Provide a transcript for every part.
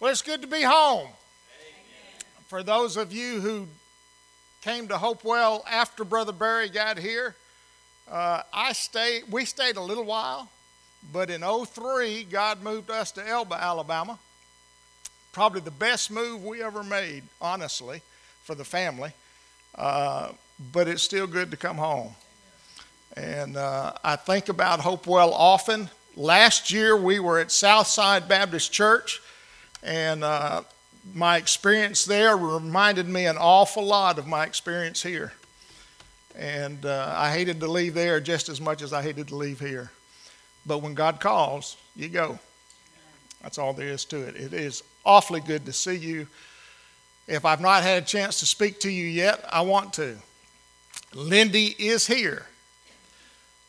Well, it's good to be home. For those of you who came to Hopewell after Brother Barry got here, uh, I stayed. We stayed a little while, but in 03, God moved us to Elba, Alabama. Probably the best move we ever made, honestly, for the family. Uh, but it's still good to come home. And uh, I think about Hopewell often. Last year we were at Southside Baptist Church, and uh, my experience there reminded me an awful lot of my experience here. And uh, I hated to leave there just as much as I hated to leave here. But when God calls, you go. That's all there is to it. It is awfully good to see you. If I've not had a chance to speak to you yet, I want to. Lindy is here.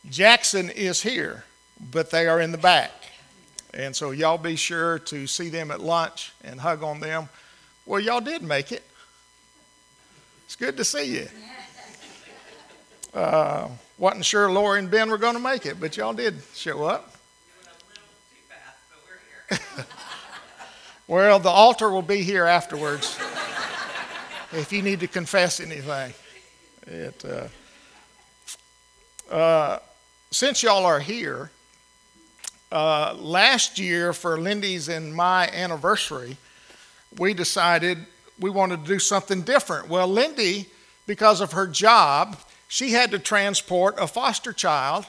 Jackson is here, but they are in the back. And so y'all be sure to see them at lunch and hug on them. Well, y'all did make it. It's good to see you. Uh, wasn't sure Lori and Ben were going to make it, but y'all did show up. well, the altar will be here afterwards if you need to confess anything. It, uh, uh, since y'all are here, uh, last year for Lindy's and my anniversary, we decided we wanted to do something different. Well, Lindy, because of her job, she had to transport a foster child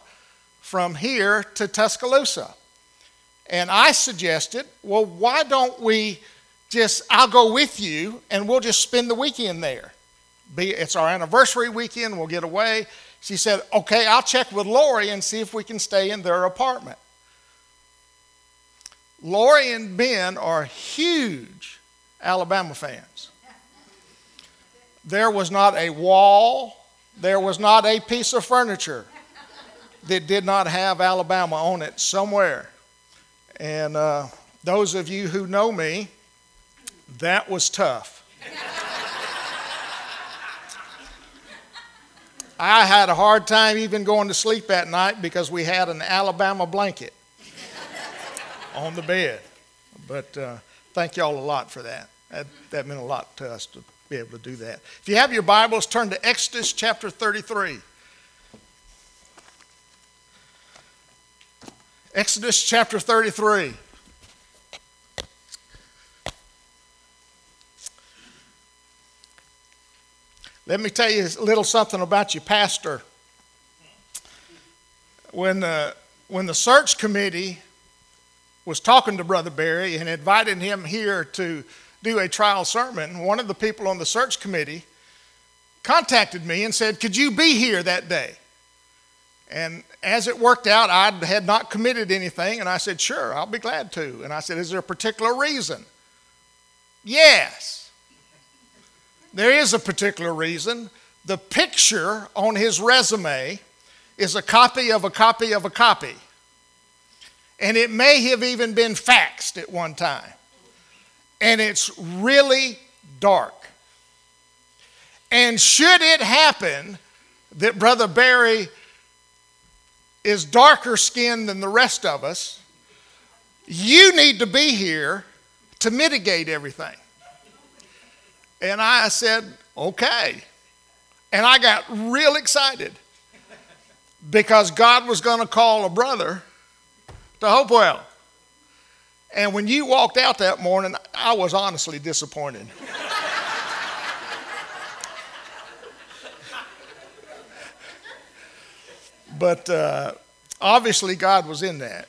from here to Tuscaloosa. And I suggested, well, why don't we just, I'll go with you and we'll just spend the weekend there be, it's our anniversary weekend, we'll get away. She said, okay, I'll check with Lori and see if we can stay in their apartment. Lori and Ben are huge Alabama fans. There was not a wall, there was not a piece of furniture that did not have Alabama on it somewhere. And uh, those of you who know me, that was tough. I had a hard time even going to sleep at night because we had an Alabama blanket on the bed. But uh, thank y'all a lot for that. that. That meant a lot to us to be able to do that. If you have your Bibles, turn to Exodus chapter 33. Exodus chapter 33. Let me tell you a little something about your pastor. When the, when the search committee was talking to Brother Barry and invited him here to do a trial sermon, one of the people on the search committee contacted me and said, Could you be here that day? And as it worked out, I had not committed anything, and I said, Sure, I'll be glad to. And I said, Is there a particular reason? Yes. There is a particular reason. The picture on his resume is a copy of a copy of a copy. And it may have even been faxed at one time. And it's really dark. And should it happen that Brother Barry is darker skinned than the rest of us, you need to be here to mitigate everything. And I said, okay. And I got real excited because God was going to call a brother to Hopewell. And when you walked out that morning, I was honestly disappointed. but uh, obviously, God was in that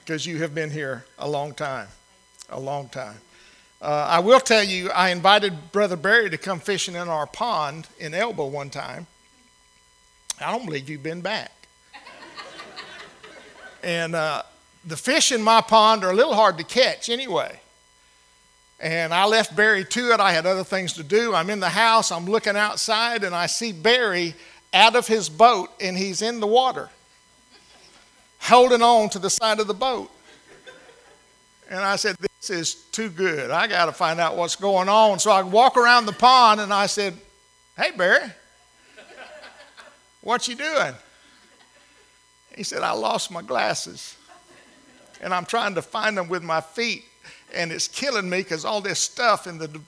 because you have been here a long time. A long time. Uh, I will tell you, I invited Brother Barry to come fishing in our pond in Elba one time. I don't believe you've been back. and uh, the fish in my pond are a little hard to catch anyway. And I left Barry to it. I had other things to do. I'm in the house, I'm looking outside, and I see Barry out of his boat, and he's in the water, holding on to the side of the boat. And I said, This is too good. I got to find out what's going on. So I walk around the pond and I said, Hey, Barry, what you doing? He said, I lost my glasses and I'm trying to find them with my feet. and it's killing me because all this stuff in, the,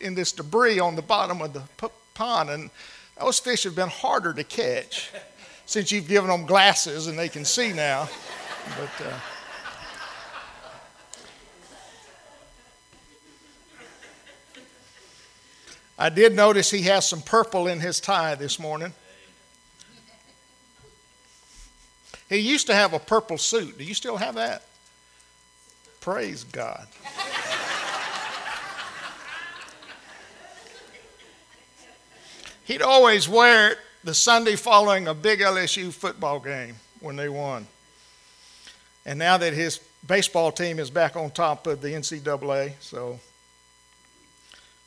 in this debris on the bottom of the pond. And those fish have been harder to catch since you've given them glasses and they can see now. But. Uh, I did notice he has some purple in his tie this morning. He used to have a purple suit. Do you still have that? Praise God. He'd always wear it the Sunday following a big LSU football game when they won. And now that his baseball team is back on top of the NCAA, so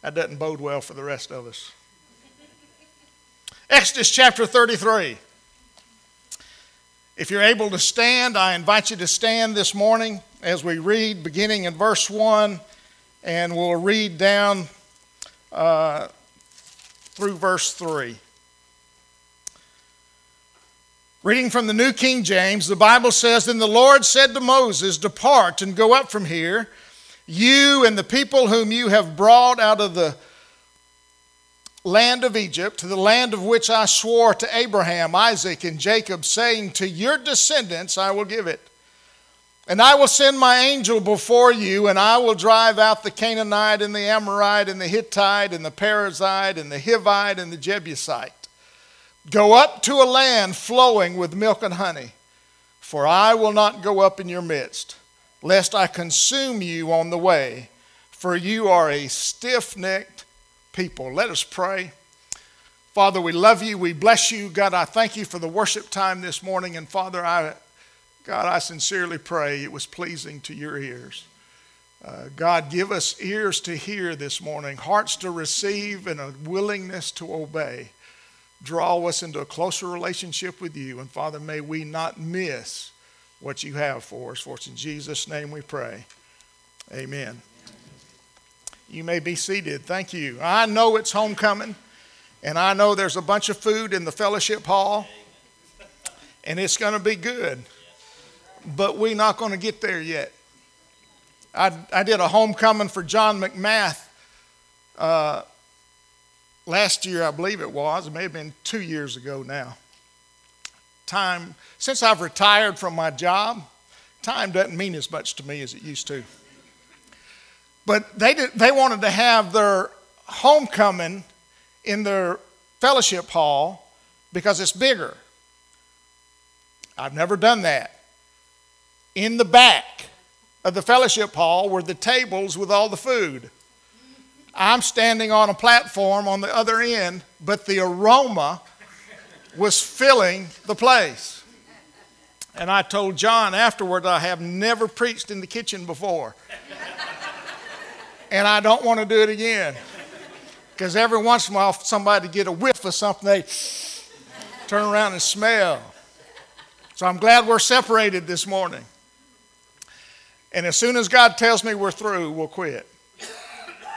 that doesn't bode well for the rest of us. Exodus chapter 33. If you're able to stand, I invite you to stand this morning as we read, beginning in verse 1, and we'll read down uh, through verse 3. Reading from the New King James, the Bible says, Then the Lord said to Moses, Depart and go up from here you and the people whom you have brought out of the land of Egypt, to the land of which I swore to Abraham, Isaac, and Jacob, saying, To your descendants I will give it. And I will send my angel before you, and I will drive out the Canaanite, and the Amorite, and the Hittite, and the Perizzite, and the Hivite, and the Jebusite. Go up to a land flowing with milk and honey, for I will not go up in your midst lest I consume you on the way, for you are a stiff necked people. Let us pray. Father, we love you. We bless you. God, I thank you for the worship time this morning. And Father, I, God, I sincerely pray it was pleasing to your ears. Uh, God, give us ears to hear this morning, hearts to receive, and a willingness to obey. Draw us into a closer relationship with you. And Father, may we not miss what you have for us. For it's in Jesus' name we pray. Amen. You may be seated. Thank you. I know it's homecoming, and I know there's a bunch of food in the fellowship hall, and it's going to be good. But we're not going to get there yet. I, I did a homecoming for John McMath uh, last year, I believe it was. It may have been two years ago now time, since I've retired from my job, time doesn't mean as much to me as it used to. But they, did, they wanted to have their homecoming in their fellowship hall because it's bigger. I've never done that. In the back of the fellowship hall were the tables with all the food. I'm standing on a platform on the other end, but the aroma was filling the place. And I told John afterward I have never preached in the kitchen before. And I don't want to do it again. Because every once in a while, somebody get a whiff of something, they turn around and smell. So I'm glad we're separated this morning. And as soon as God tells me we're through, we'll quit.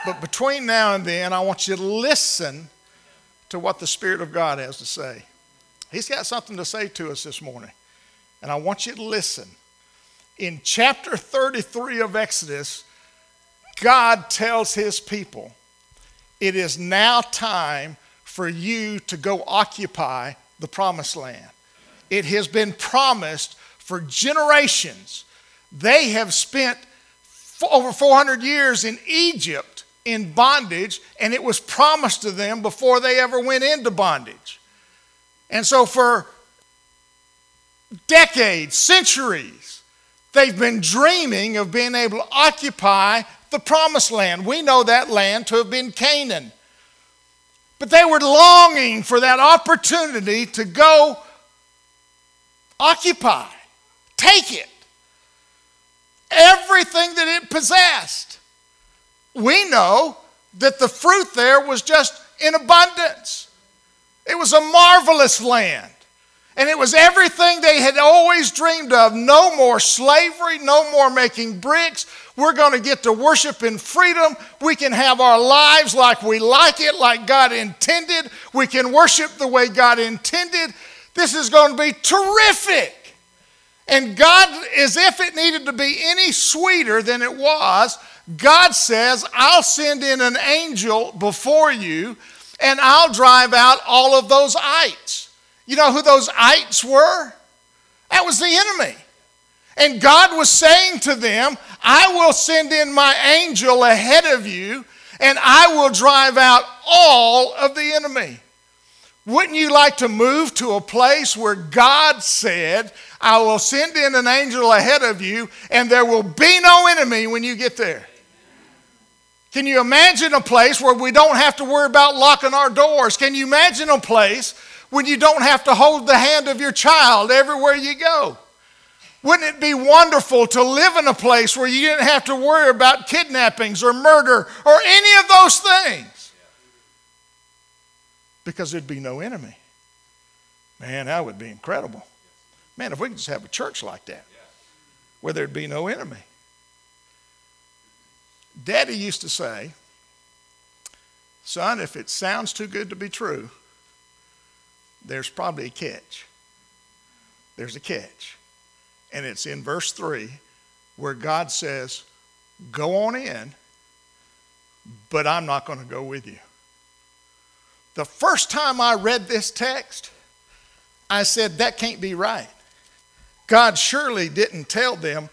But between now and then, I want you to listen to what the Spirit of God has to say. He's got something to say to us this morning. And I want you to listen. In chapter 33 of Exodus, God tells his people, it is now time for you to go occupy the promised land. It has been promised for generations. They have spent over 400 years in Egypt in bondage, and it was promised to them before they ever went into bondage. And so, for decades, centuries, they've been dreaming of being able to occupy the promised land. We know that land to have been Canaan. But they were longing for that opportunity to go occupy, take it, everything that it possessed. We know that the fruit there was just in abundance. It was a marvelous land. And it was everything they had always dreamed of. No more slavery, no more making bricks. We're going to get to worship in freedom. We can have our lives like we like it, like God intended. We can worship the way God intended. This is going to be terrific. And God, as if it needed to be any sweeter than it was, God says, I'll send in an angel before you and I'll drive out all of those ites. You know who those ites were? That was the enemy. And God was saying to them, I will send in my angel ahead of you, and I will drive out all of the enemy. Wouldn't you like to move to a place where God said, I will send in an angel ahead of you, and there will be no enemy when you get there? Can you imagine a place where we don't have to worry about locking our doors? Can you imagine a place when you don't have to hold the hand of your child everywhere you go? Wouldn't it be wonderful to live in a place where you didn't have to worry about kidnappings or murder or any of those things? Because there'd be no enemy. Man, that would be incredible. Man, if we could just have a church like that, where there'd be no enemy. Daddy used to say, Son, if it sounds too good to be true, there's probably a catch. There's a catch. And it's in verse 3 where God says, Go on in, but I'm not going to go with you. The first time I read this text, I said, That can't be right. God surely didn't tell them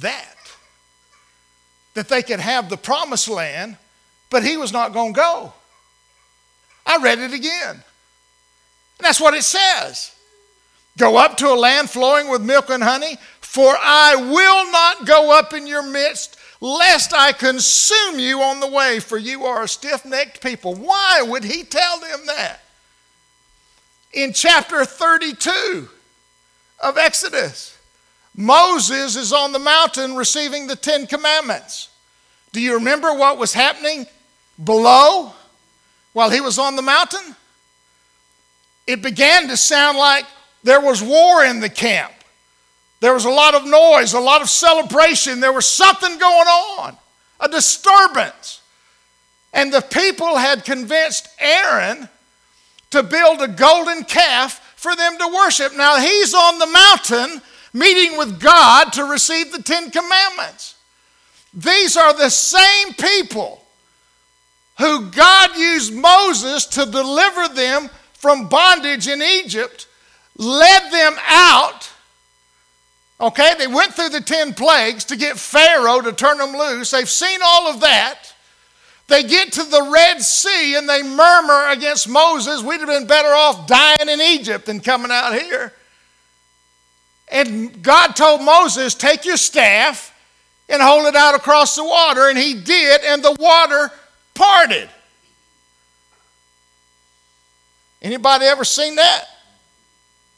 that that they could have the promised land, but he was not going to go. I read it again. That's what it says. Go up to a land flowing with milk and honey, for I will not go up in your midst, lest I consume you on the way, for you are a stiff necked people. Why would he tell them that? In chapter 32 of Exodus, Moses is on the mountain receiving the Ten Commandments. Do you remember what was happening below while he was on the mountain? It began to sound like there was war in the camp. There was a lot of noise, a lot of celebration. There was something going on, a disturbance. And the people had convinced Aaron to build a golden calf for them to worship. Now he's on the mountain meeting with God to receive the Ten Commandments. These are the same people who God used Moses to deliver them from bondage in Egypt, led them out. Okay, they went through the 10 plagues to get Pharaoh to turn them loose. They've seen all of that. They get to the Red Sea and they murmur against Moses. We'd have been better off dying in Egypt than coming out here. And God told Moses, Take your staff and hold it out across the water. And he did, and the water parted. Anybody ever seen that?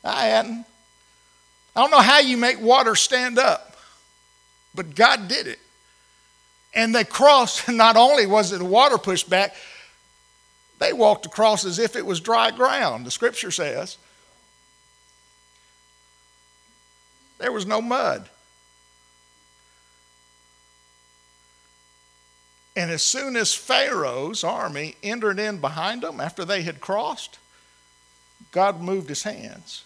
I hadn't. I don't know how you make water stand up, but God did it. And they crossed, and not only was it the water pushed back, they walked across as if it was dry ground, the scripture says. There was no mud. And as soon as Pharaoh's army entered in behind them after they had crossed, God moved his hands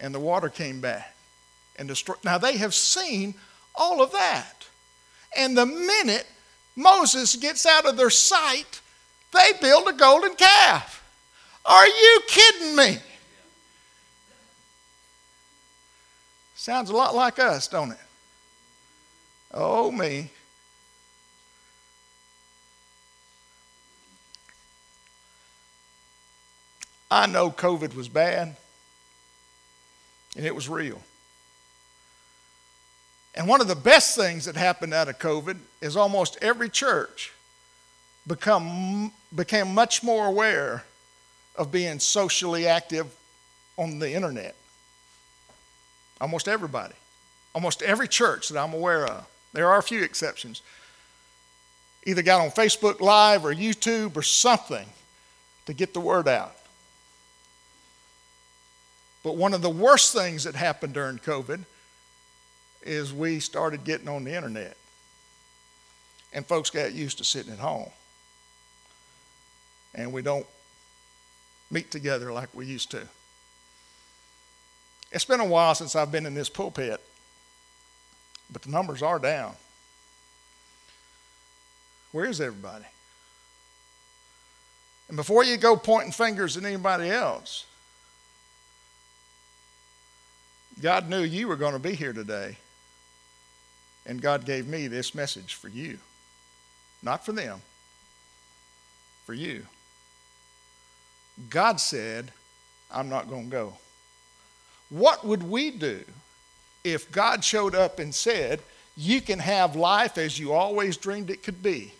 and the water came back and destroyed. Now they have seen all of that. And the minute Moses gets out of their sight, they build a golden calf. Are you kidding me? Sounds a lot like us, don't it? Oh, me. I know COVID was bad, and it was real. And one of the best things that happened out of COVID is almost every church become, became much more aware of being socially active on the internet. Almost everybody. Almost every church that I'm aware of. There are a few exceptions. Either got on Facebook Live or YouTube or something to get the word out. But one of the worst things that happened during COVID is we started getting on the internet. And folks got used to sitting at home. And we don't meet together like we used to. It's been a while since I've been in this pulpit, but the numbers are down. Where is everybody? And before you go pointing fingers at anybody else, God knew you were going to be here today. And God gave me this message for you. Not for them, for you. God said, I'm not going to go. What would we do if God showed up and said, You can have life as you always dreamed it could be?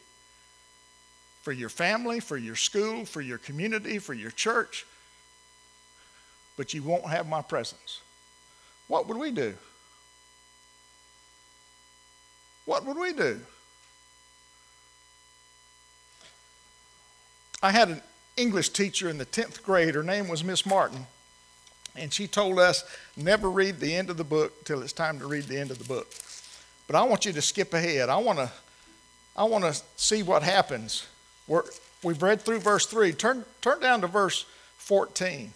For your family, for your school, for your community, for your church, but you won't have my presence. What would we do? What would we do? I had an English teacher in the 10th grade. Her name was Miss Martin. And she told us never read the end of the book till it's time to read the end of the book. But I want you to skip ahead. I want to I want to see what happens. We're, we've read through verse 3. Turn, turn down to verse 14.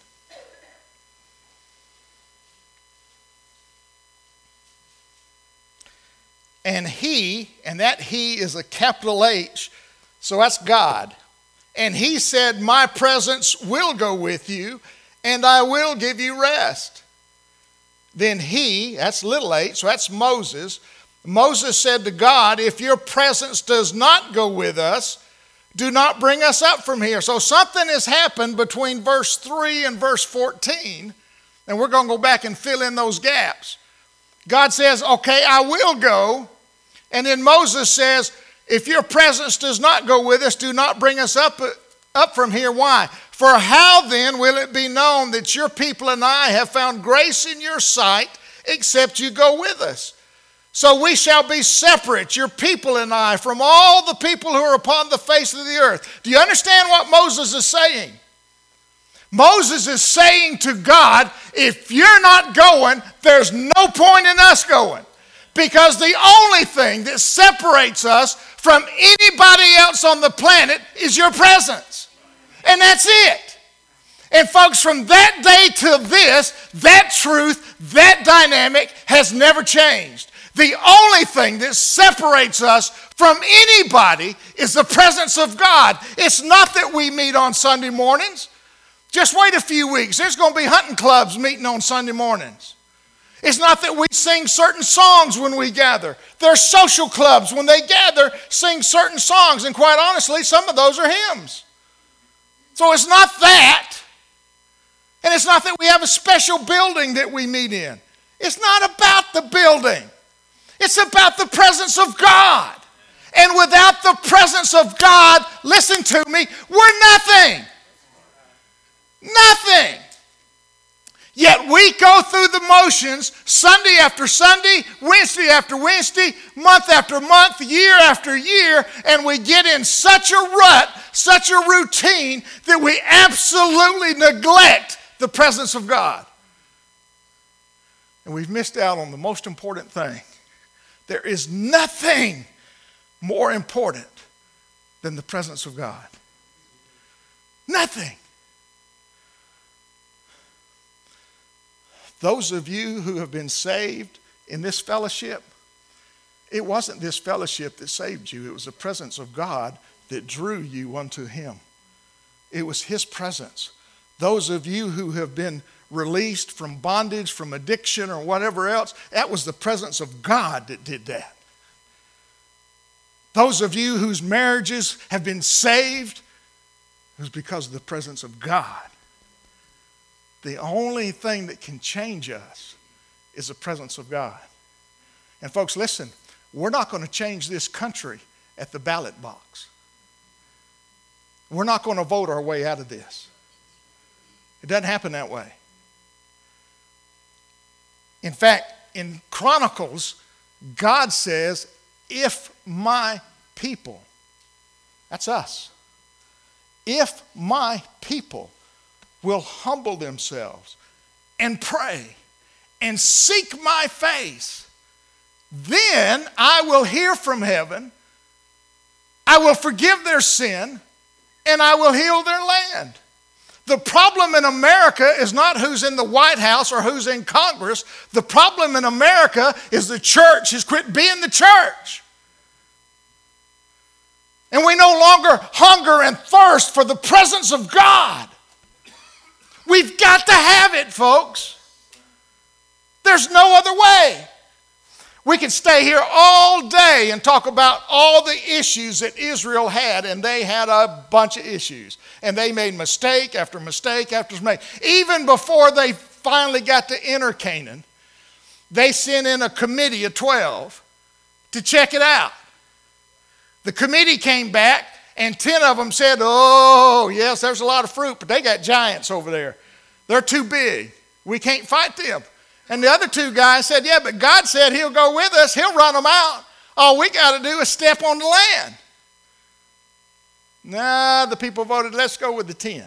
And and that he is a capital H, so that's God. And he said, My presence will go with you, and I will give you rest. Then he, that's little h, so that's Moses. Moses said to God, If your presence does not go with us, do not bring us up from here. So something has happened between verse 3 and verse 14, and we're going to go back and fill in those gaps. God says, Okay, I will go, and then Moses says, If your presence does not go with us, do not bring us up, up from here. Why? For how then will it be known that your people and I have found grace in your sight, except you go with us? So we shall be separate, your people and I, from all the people who are upon the face of the earth. Do you understand what Moses is saying? Moses is saying to God, if you're not going, there's no point in us going. Because the only thing that separates us from anybody else on the planet is your presence. And that's it. And folks, from that day to this, that truth, that dynamic has never changed. The only thing that separates us from anybody is the presence of God. It's not that we meet on Sunday mornings. Just wait a few weeks. There's going to be hunting clubs meeting on Sunday mornings. It's not that we sing certain songs when we gather. There are social clubs when they gather, sing certain songs, and quite honestly, some of those are hymns. So it's not that. And it's not that we have a special building that we meet in. It's not about the building. It's about the presence of God. And without the presence of God, listen to me, we're nothing. Nothing. Yet we go through the motions Sunday after Sunday, Wednesday after Wednesday, month after month, year after year, and we get in such a rut, such a routine, that we absolutely neglect the presence of God. And we've missed out on the most important thing. There is nothing more important than the presence of God. Nothing. Those of you who have been saved in this fellowship, it wasn't this fellowship that saved you, it was the presence of God that drew you unto Him. It was His presence. Those of you who have been released from bondage, from addiction, or whatever else, that was the presence of God that did that. Those of you whose marriages have been saved, it was because of the presence of God. The only thing that can change us is the presence of God. And, folks, listen, we're not going to change this country at the ballot box. We're not going to vote our way out of this. It doesn't happen that way. In fact, in Chronicles, God says, if my people, that's us, if my people will humble themselves and pray and seek my face, then I will hear from heaven, I will forgive their sin, and I will heal their land. The problem in America is not who's in the White House or who's in Congress. The problem in America is the church has quit being the church. And we no longer hunger and thirst for the presence of God. We've got to have it, folks. There's no other way. We could stay here all day and talk about all the issues that Israel had, and they had a bunch of issues. And they made mistake after mistake after mistake. Even before they finally got to enter Canaan, they sent in a committee of 12 to check it out. The committee came back, and 10 of them said, Oh, yes, there's a lot of fruit, but they got giants over there. They're too big. We can't fight them. And the other two guys said, Yeah, but God said He'll go with us, He'll run them out. All we got to do is step on the land. Nah, the people voted, Let's go with the 10.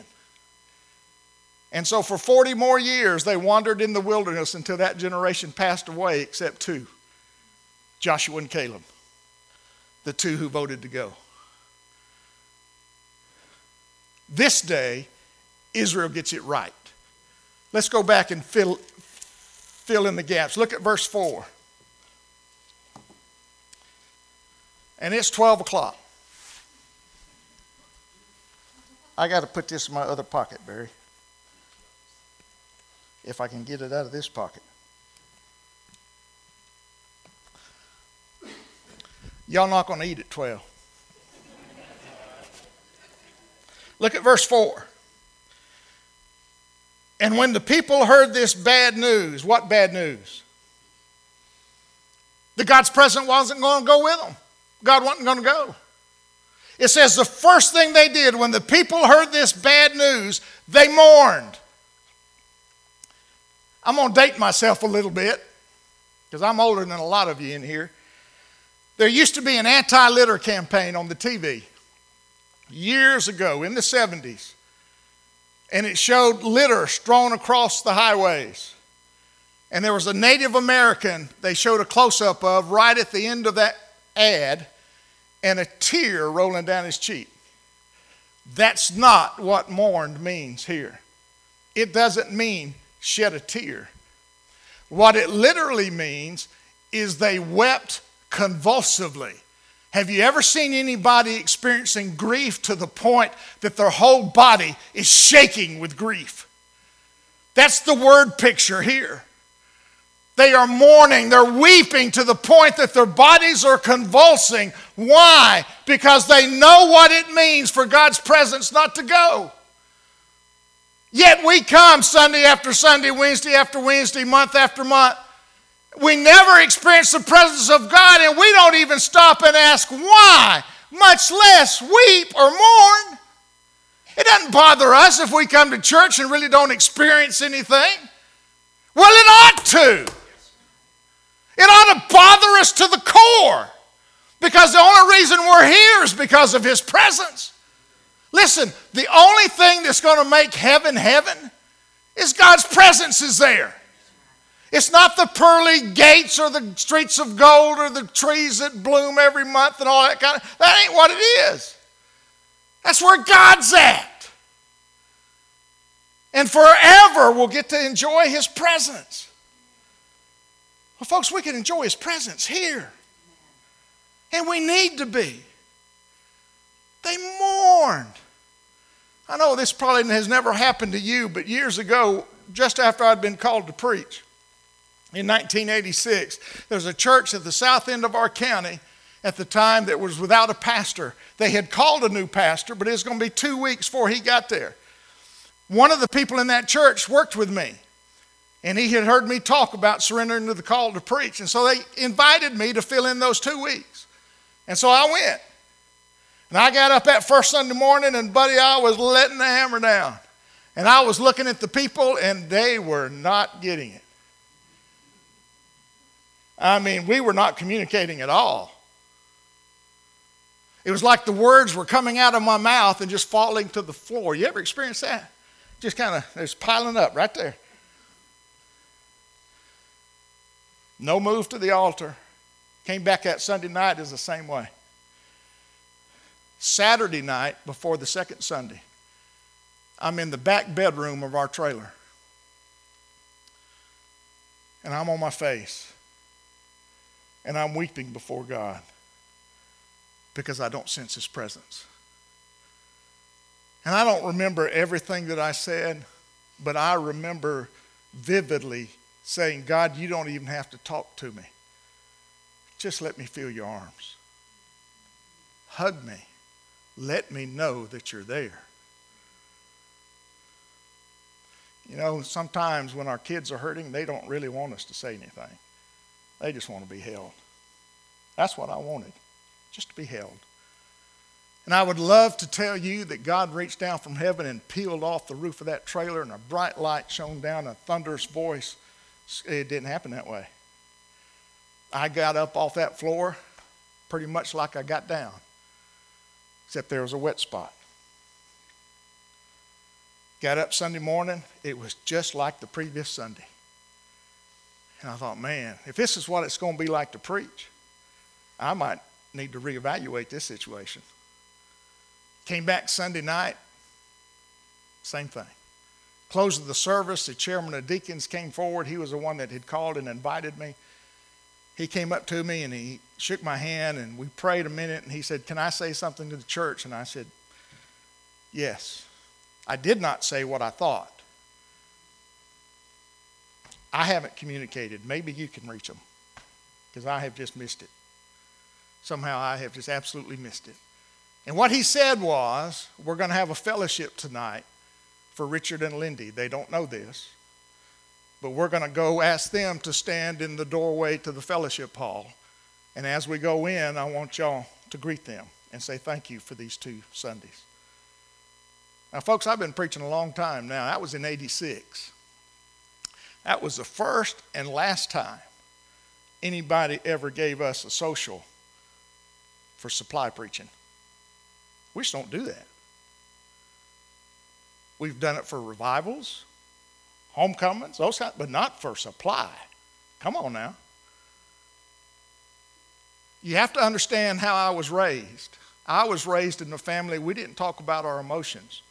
And so for 40 more years, they wandered in the wilderness until that generation passed away, except two Joshua and Caleb, the two who voted to go. This day, Israel gets it right. Let's go back and fill, fill in the gaps. Look at verse 4. And it's 12 o'clock. I got to put this in my other pocket, Barry. If I can get it out of this pocket. Y'all not going to eat at 12. Look at verse 4. And when the people heard this bad news, what bad news? That God's presence wasn't going to go with them. God wasn't going to go. It says the first thing they did when the people heard this bad news, they mourned. I'm going to date myself a little bit because I'm older than a lot of you in here. There used to be an anti litter campaign on the TV years ago in the 70s and it showed litter strewn across the highways. And there was a Native American they showed a close up of right at the end of that ad, and a tear rolling down his cheek. That's not what mourned means here. It doesn't mean shed a tear. What it literally means is they wept convulsively. Have you ever seen anybody experiencing grief to the point that their whole body is shaking with grief? That's the word picture here. They are mourning, they're weeping to the point that their bodies are convulsing. Why? Because they know what it means for God's presence not to go. Yet we come Sunday after Sunday, Wednesday after Wednesday, month after month we never experience the presence of God, and we don't even stop and ask why, much less weep or mourn. It doesn't bother us if we come to church and really don't experience anything. Well, it ought to. It ought to bother us to the core because the only reason we're here is because of His presence. Listen, the only thing that's going to make heaven heaven is God's presence is there. It's not the pearly gates or the streets of gold or the trees that bloom every month and all that kind of that ain't what it is. That's where God's at. And forever we'll get to enjoy his presence. Well, folks, we can enjoy his presence here. And we need to be. They mourned. I know this probably has never happened to you, but years ago, just after I'd been called to preach, in 1986. There was a church at the south end of our county at the time that was without a pastor. They had called a new pastor, but it was going to be two weeks before he got there. One of the people in that church worked with me, and he had heard me talk about surrendering to the call to preach. And so they invited me to fill in those two weeks. And so I went. And I got up that first Sunday morning, and buddy, I was letting the hammer down. And I was looking at the people, and they were not getting it. I mean, we were not communicating at all. It was like the words were coming out of my mouth and just falling to the floor. You ever experienced that? Just kind of, it's piling up right there. No move to the altar. Came back that Sunday night is the same way. Saturday night before the second Sunday, I'm in the back bedroom of our trailer. And I'm on my face. And I'm weeping before God because I don't sense His presence. And I don't remember everything that I said, but I remember vividly saying, God, you don't even have to talk to me. Just let me feel your arms. Hug me. Let me know that you're there. You know, sometimes when our kids are hurting, they don't really want us to say anything. They just want to be held. That's what I wanted, just to be held. And I would love to tell you that God reached down from heaven and peeled off the roof of that trailer and a bright light shone down, a thunderous voice. It didn't happen that way. I got up off that floor pretty much like I got down, except there was a wet spot. Got up Sunday morning, it was just like the previous Sunday. And I thought, man, if this is what it's going to be like to preach, I might need to reevaluate this situation. Came back Sunday night, same thing. Close of the service, the chairman of deacons came forward. He was the one that had called and invited me. He came up to me and he shook my hand and we prayed a minute and he said, Can I say something to the church? And I said, Yes. I did not say what I thought. I haven't communicated. Maybe you can reach them because I have just missed it. Somehow I have just absolutely missed it. And what he said was, We're going to have a fellowship tonight for Richard and Lindy. They don't know this, but we're going to go ask them to stand in the doorway to the fellowship hall. And as we go in, I want y'all to greet them and say thank you for these two Sundays. Now, folks, I've been preaching a long time now. That was in 86. That was the first and last time anybody ever gave us a social for supply preaching. We just don't do that. We've done it for revivals, homecomings, those kind, but not for supply. Come on now. You have to understand how I was raised. I was raised in a family, we didn't talk about our emotions.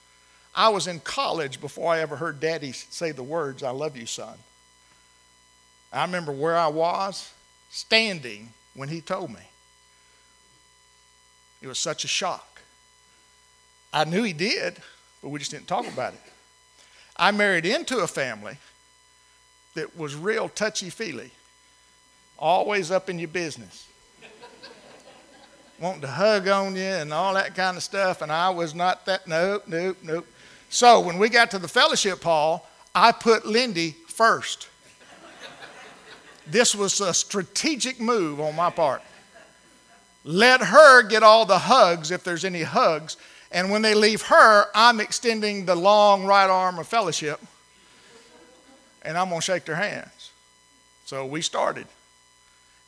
I was in college before I ever heard daddy say the words, I love you, son. I remember where I was standing when he told me. It was such a shock. I knew he did, but we just didn't talk about it. I married into a family that was real touchy feely, always up in your business, wanting to hug on you and all that kind of stuff. And I was not that. Nope, nope, nope. So when we got to the fellowship hall, I put Lindy first. this was a strategic move on my part. Let her get all the hugs if there's any hugs. And when they leave her, I'm extending the long right arm of fellowship and I'm going to shake their hands. So we started.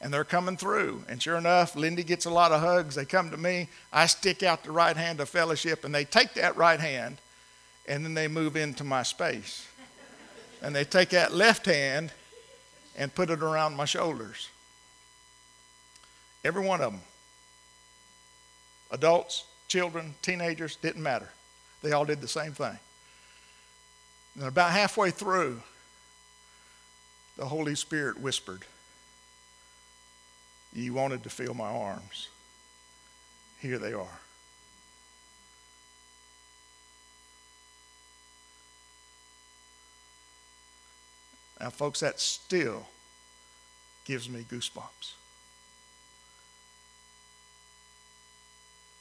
And they're coming through. And sure enough, Lindy gets a lot of hugs. They come to me. I stick out the right hand of fellowship, and they take that right hand and then they move into my space. And they take that left hand and put it around my shoulders. Every one of them. Adults, children, teenagers, didn't matter. They all did the same thing. And about halfway through, the Holy Spirit whispered, You wanted to feel my arms. Here they are. Now, folks, that still gives me goosebumps.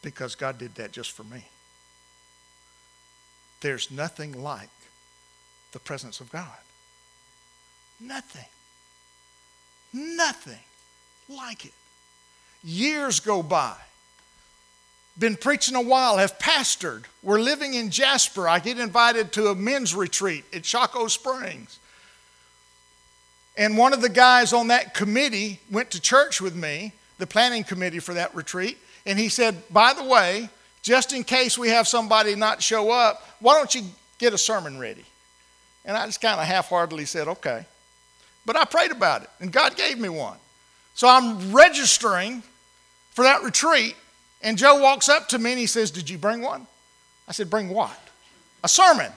Because God did that just for me. There's nothing like the presence of God. Nothing. Nothing like it. Years go by. Been preaching a while, have pastored. We're living in Jasper. I get invited to a men's retreat at Shocco Springs. And one of the guys on that committee went to church with me, the planning committee for that retreat, and he said, By the way, just in case we have somebody not show up, why don't you get a sermon ready? And I just kind of half heartedly said, Okay. But I prayed about it, and God gave me one. So I'm registering for that retreat, and Joe walks up to me and he says, Did you bring one? I said, Bring what? a sermon.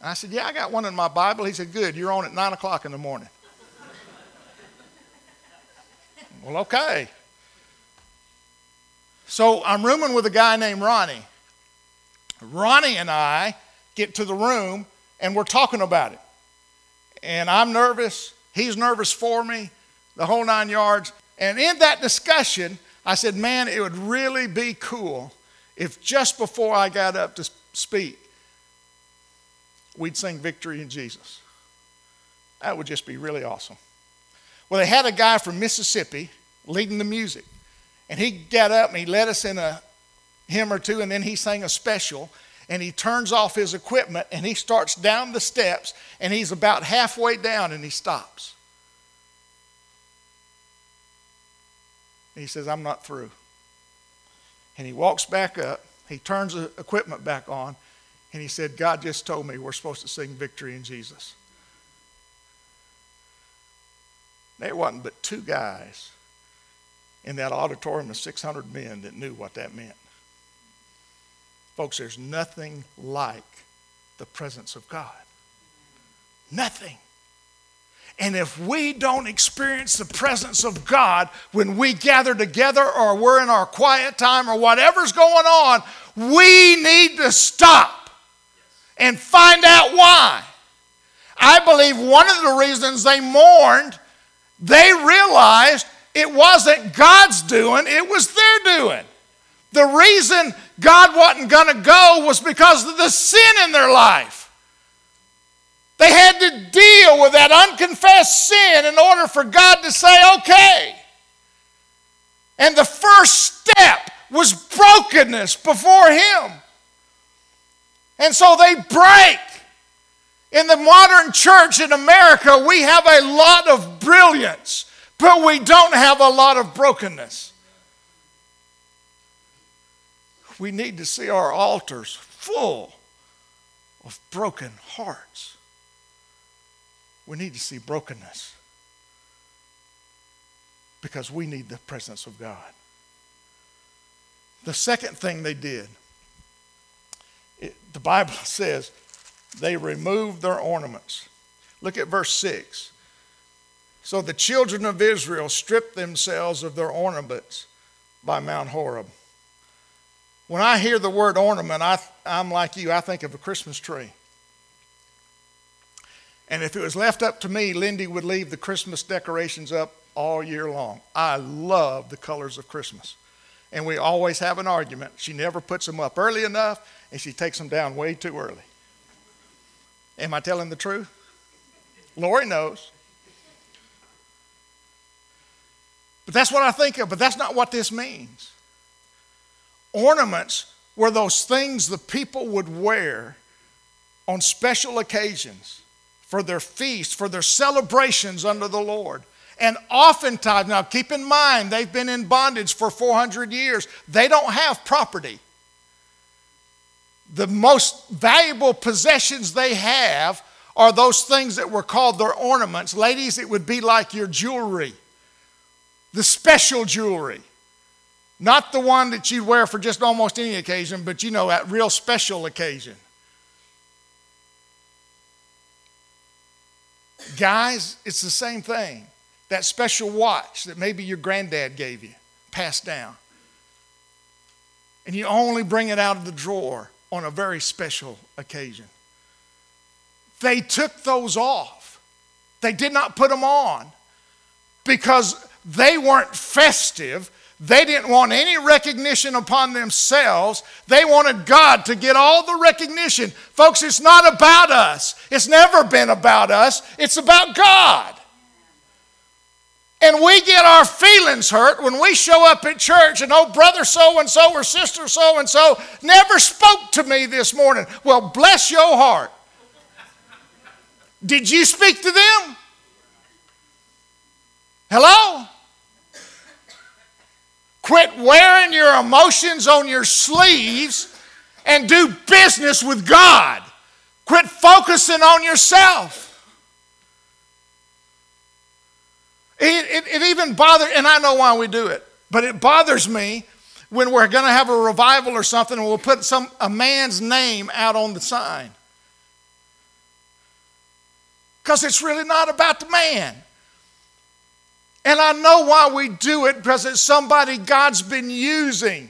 And I said, Yeah, I got one in my Bible. He said, Good, you're on at 9 o'clock in the morning. Well, okay. So I'm rooming with a guy named Ronnie. Ronnie and I get to the room and we're talking about it. And I'm nervous. He's nervous for me, the whole nine yards. And in that discussion, I said, Man, it would really be cool if just before I got up to speak, we'd sing Victory in Jesus. That would just be really awesome. Well, they had a guy from Mississippi leading the music. And he got up and he led us in a hymn or two, and then he sang a special. And he turns off his equipment and he starts down the steps, and he's about halfway down and he stops. And he says, I'm not through. And he walks back up, he turns the equipment back on, and he said, God just told me we're supposed to sing victory in Jesus. There wasn't but two guys in that auditorium of 600 men that knew what that meant. Folks, there's nothing like the presence of God. Nothing. And if we don't experience the presence of God when we gather together or we're in our quiet time or whatever's going on, we need to stop and find out why. I believe one of the reasons they mourned, they realized it wasn't God's doing, it was their doing. The reason God wasn't going to go was because of the sin in their life. They had to deal with that unconfessed sin in order for God to say, okay. And the first step was brokenness before Him. And so they break. In the modern church in America, we have a lot of brilliance, but we don't have a lot of brokenness. We need to see our altars full of broken hearts. We need to see brokenness because we need the presence of God. The second thing they did, it, the Bible says they removed their ornaments. Look at verse 6. So the children of Israel stripped themselves of their ornaments by Mount Horeb. When I hear the word ornament, I, I'm like you, I think of a Christmas tree. And if it was left up to me, Lindy would leave the Christmas decorations up all year long. I love the colors of Christmas. And we always have an argument. She never puts them up early enough, and she takes them down way too early. Am I telling the truth? Lori knows. But that's what I think of, but that's not what this means. Ornaments were those things the people would wear on special occasions for their feasts, for their celebrations under the Lord. And oftentimes, now keep in mind, they've been in bondage for 400 years. They don't have property. The most valuable possessions they have are those things that were called their ornaments. Ladies, it would be like your jewelry, the special jewelry. Not the one that you'd wear for just almost any occasion, but you know, that real special occasion. Guys, it's the same thing. That special watch that maybe your granddad gave you, passed down. And you only bring it out of the drawer on a very special occasion. They took those off. They did not put them on because they weren't festive. They didn't want any recognition upon themselves. They wanted God to get all the recognition. Folks, it's not about us. It's never been about us. It's about God. And we get our feelings hurt when we show up at church and, oh, brother so and so or sister so and so never spoke to me this morning. Well, bless your heart. Did you speak to them? Hello? Quit wearing your emotions on your sleeves and do business with God. Quit focusing on yourself. It, it, even bothers, and I know why we do it, but it bothers me when we're going to have a revival or something and we'll put some, a man's name out on the sign. Because it's really not about the man. And I know why we do it because it's somebody God's been using.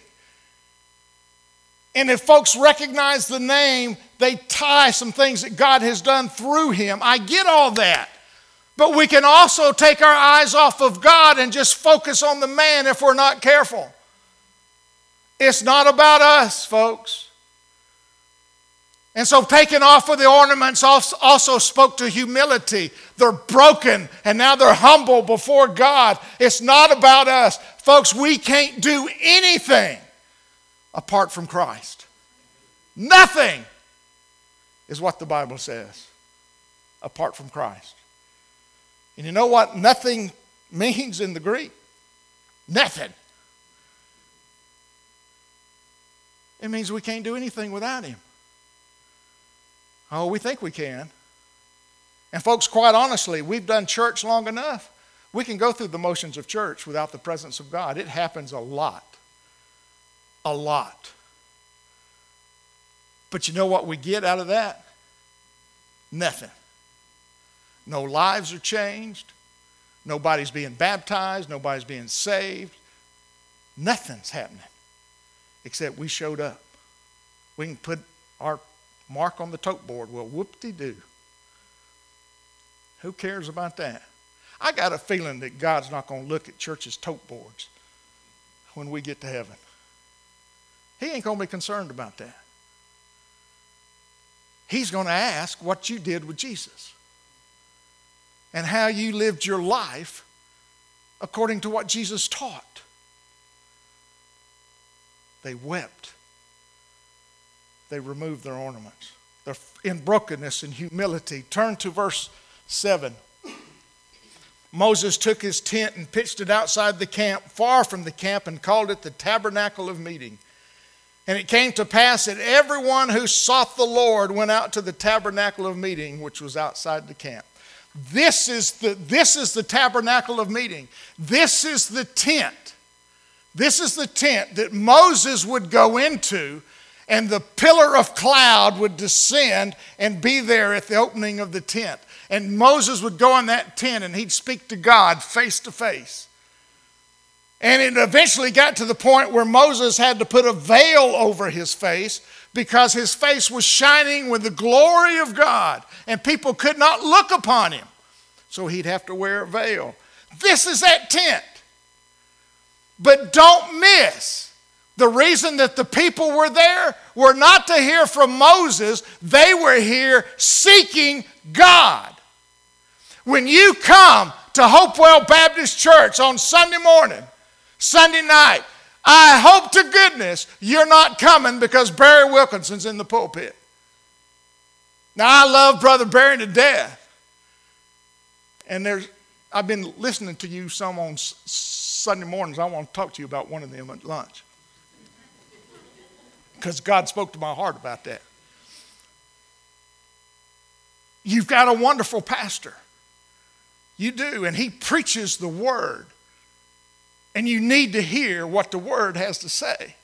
And if folks recognize the name, they tie some things that God has done through him. I get all that. But we can also take our eyes off of God and just focus on the man if we're not careful. It's not about us, folks. And so, taking off of the ornaments also spoke to humility. They're broken and now they're humble before God. It's not about us. Folks, we can't do anything apart from Christ. Nothing is what the Bible says apart from Christ. And you know what nothing means in the Greek? Nothing. It means we can't do anything without Him. Oh, we think we can. And, folks, quite honestly, we've done church long enough. We can go through the motions of church without the presence of God. It happens a lot. A lot. But you know what we get out of that? Nothing. No lives are changed. Nobody's being baptized. Nobody's being saved. Nothing's happening except we showed up. We can put our mark on the tote board. Well, whoop de doo. Who cares about that? I got a feeling that God's not going to look at churches' tote boards when we get to heaven. He ain't going to be concerned about that. He's going to ask what you did with Jesus and how you lived your life according to what Jesus taught. They wept. They removed their ornaments. They're in brokenness and humility. Turn to verse 7. Moses took his tent and pitched it outside the camp, far from the camp, and called it the tabernacle of meeting. And it came to pass that everyone who sought the Lord went out to the tabernacle of meeting, which was outside the camp. This is the, this is the tabernacle of meeting. This is the tent this is the tent that Moses would go into, and the pillar of cloud would descend and be there at the opening of the tent. And Moses would go in that tent and he'd speak to God face to face. And it eventually got to the point where Moses had to put a veil over his face because his face was shining with the glory of God, and people could not look upon him. So he'd have to wear a veil. This is that tent. But don't miss the reason that the people were there were not to hear from Moses, they were here seeking God. When you come to Hopewell Baptist Church on Sunday morning, Sunday night, I hope to goodness you're not coming because Barry Wilkinson's in the pulpit. Now, I love Brother Barry to death. And there's, I've been listening to you some on Sunday mornings, I want to talk to you about one of them at lunch. Because God spoke to my heart about that. You've got a wonderful pastor. You do, and he preaches the word. And you need to hear what the word has to say.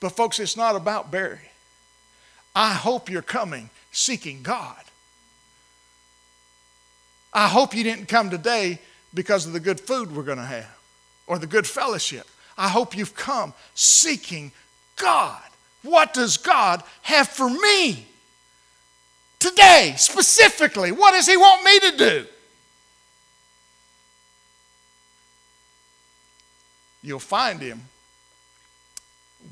But, folks, it's not about Barry. I hope you're coming seeking God. I hope you didn't come today because of the good food we're going to have or the good fellowship. I hope you've come seeking God. What does God have for me today, specifically? What does He want me to do? You'll find Him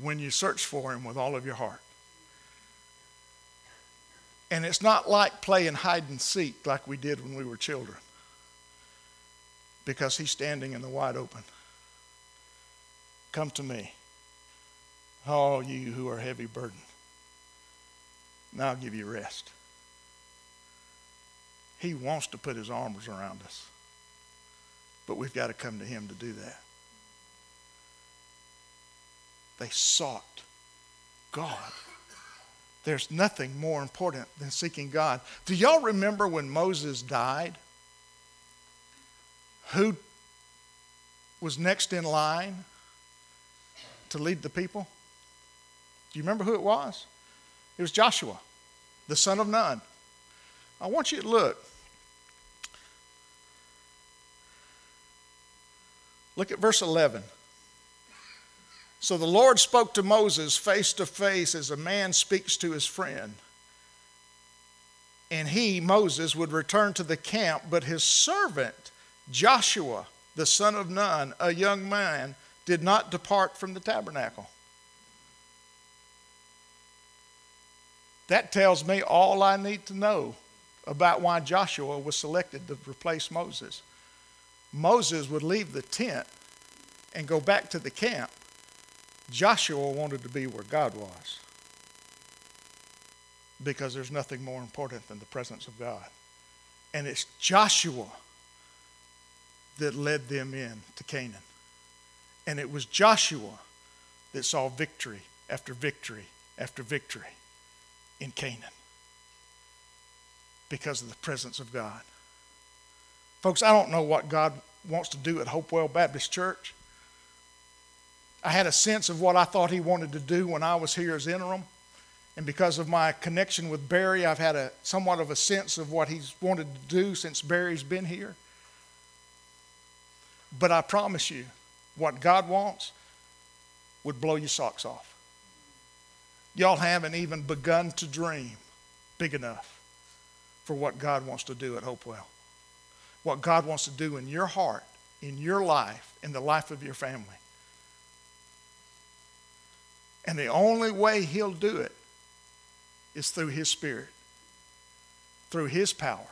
when you search for Him with all of your heart. And it's not like playing hide and seek like we did when we were children, because He's standing in the wide open. Come to me, all you who are heavy burdened. Now I'll give you rest. He wants to put his arms around us, but we've got to come to him to do that. They sought God. There's nothing more important than seeking God. Do y'all remember when Moses died? Who was next in line? to lead the people? Do you remember who it was? It was Joshua, the son of Nun. I want you to look. Look at verse 11. So the Lord spoke to Moses face to face as a man speaks to his friend. And he, Moses, would return to the camp, but his servant, Joshua, the son of Nun, a young man, did not depart from the tabernacle. That tells me all I need to know about why Joshua was selected to replace Moses. Moses would leave the tent and go back to the camp Joshua wanted to be where God was because there's nothing more important than the presence of God. And it's Joshua that led them in to Canaan. And it was Joshua that saw victory after victory after victory in Canaan because of the presence of God. Folks, I don't know what God wants to do at Hopewell Baptist Church. I had a sense of what I thought he wanted to do when I was here as interim. And because of my connection with Barry, I've had a somewhat of a sense of what he's wanted to do since Barry's been here. But I promise you, what God wants would blow your socks off. Y'all haven't even begun to dream big enough for what God wants to do at Hopewell. What God wants to do in your heart, in your life, in the life of your family. And the only way He'll do it is through His Spirit, through His power.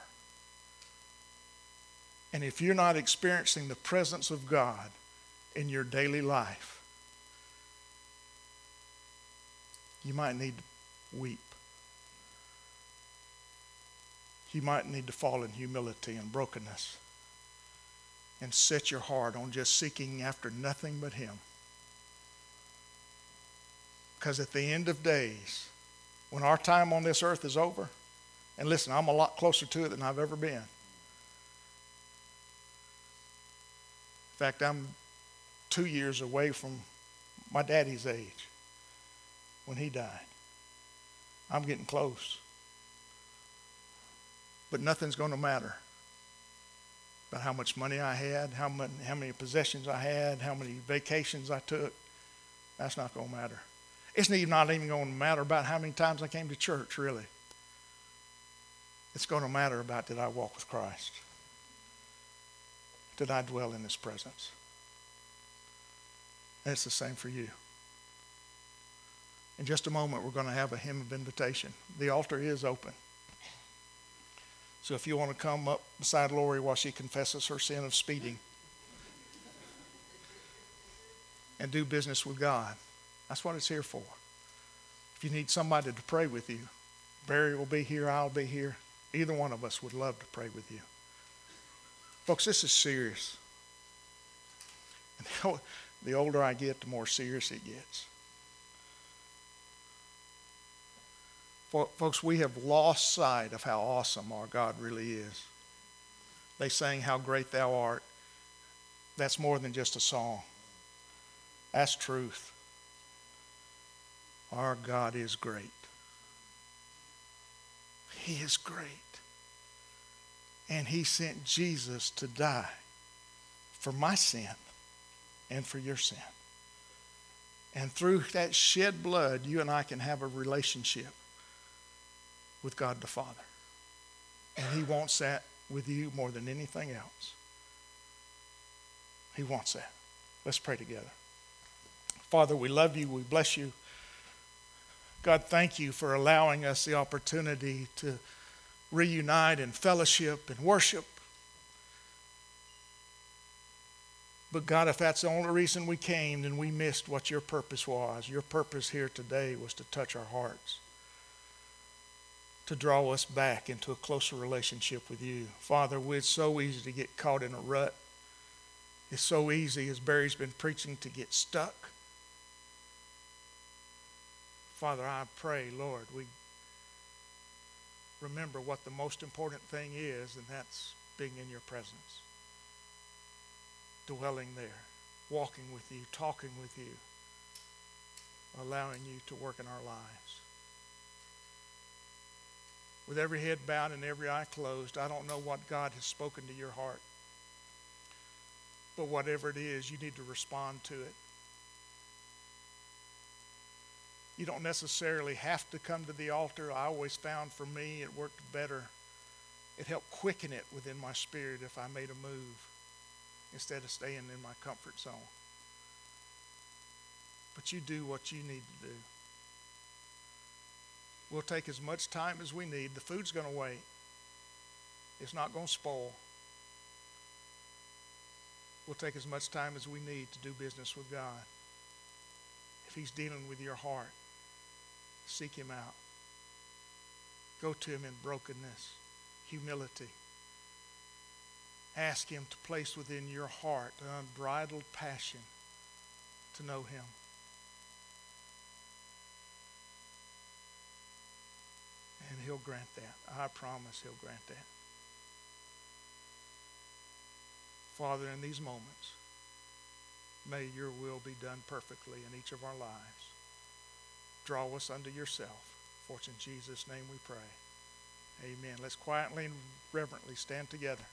And if you're not experiencing the presence of God in your daily life, you might need to weep. You might need to fall in humility and brokenness and set your heart on just seeking after nothing but Him. Because at the end of days, when our time on this earth is over, and listen, I'm a lot closer to it than I've ever been. In fact, I'm two years away from my daddy's age when he died. I'm getting close. But nothing's going to matter about how much money I had, how, many, how many possessions I had, how many vacations I took. That's not going to matter. It's not even going to matter about how many times I came to church, really. It's going to matter about did I walk with Christ? Did I dwell in His presence? And it's the same for you. In just a moment, we're going to have a hymn of invitation. The altar is open. So if you want to come up beside Lori while she confesses her sin of speeding and do business with God. That's what it's here for. If you need somebody to pray with you, Barry will be here, I'll be here. Either one of us would love to pray with you. Folks, this is serious. And the older I get, the more serious it gets. Folks, we have lost sight of how awesome our God really is. They sang, How Great Thou Art. That's more than just a song, that's truth. Our God is great. He is great. And He sent Jesus to die for my sin and for your sin. And through that shed blood, you and I can have a relationship with God the Father. And He wants that with you more than anything else. He wants that. Let's pray together. Father, we love you. We bless you. God, thank you for allowing us the opportunity to reunite in fellowship and worship. But God, if that's the only reason we came, then we missed what your purpose was. Your purpose here today was to touch our hearts, to draw us back into a closer relationship with you. Father, it's so easy to get caught in a rut. It's so easy, as Barry's been preaching, to get stuck. Father, I pray, Lord, we remember what the most important thing is, and that's being in your presence, dwelling there, walking with you, talking with you, allowing you to work in our lives. With every head bowed and every eye closed, I don't know what God has spoken to your heart. But whatever it is, you need to respond to it. You don't necessarily have to come to the altar. I always found for me it worked better. It helped quicken it within my spirit if I made a move instead of staying in my comfort zone. But you do what you need to do. We'll take as much time as we need. The food's going to wait, it's not going to spoil. We'll take as much time as we need to do business with God. If He's dealing with your heart, seek Him out. Go to Him in brokenness, humility. Ask Him to place within your heart an unbridled passion to know Him. And He'll grant that. I promise He'll grant that. Father, in these moments, may your will be done perfectly in each of our lives. Draw us unto yourself. For it's in Jesus' name we pray. Amen. Let's quietly and reverently stand together.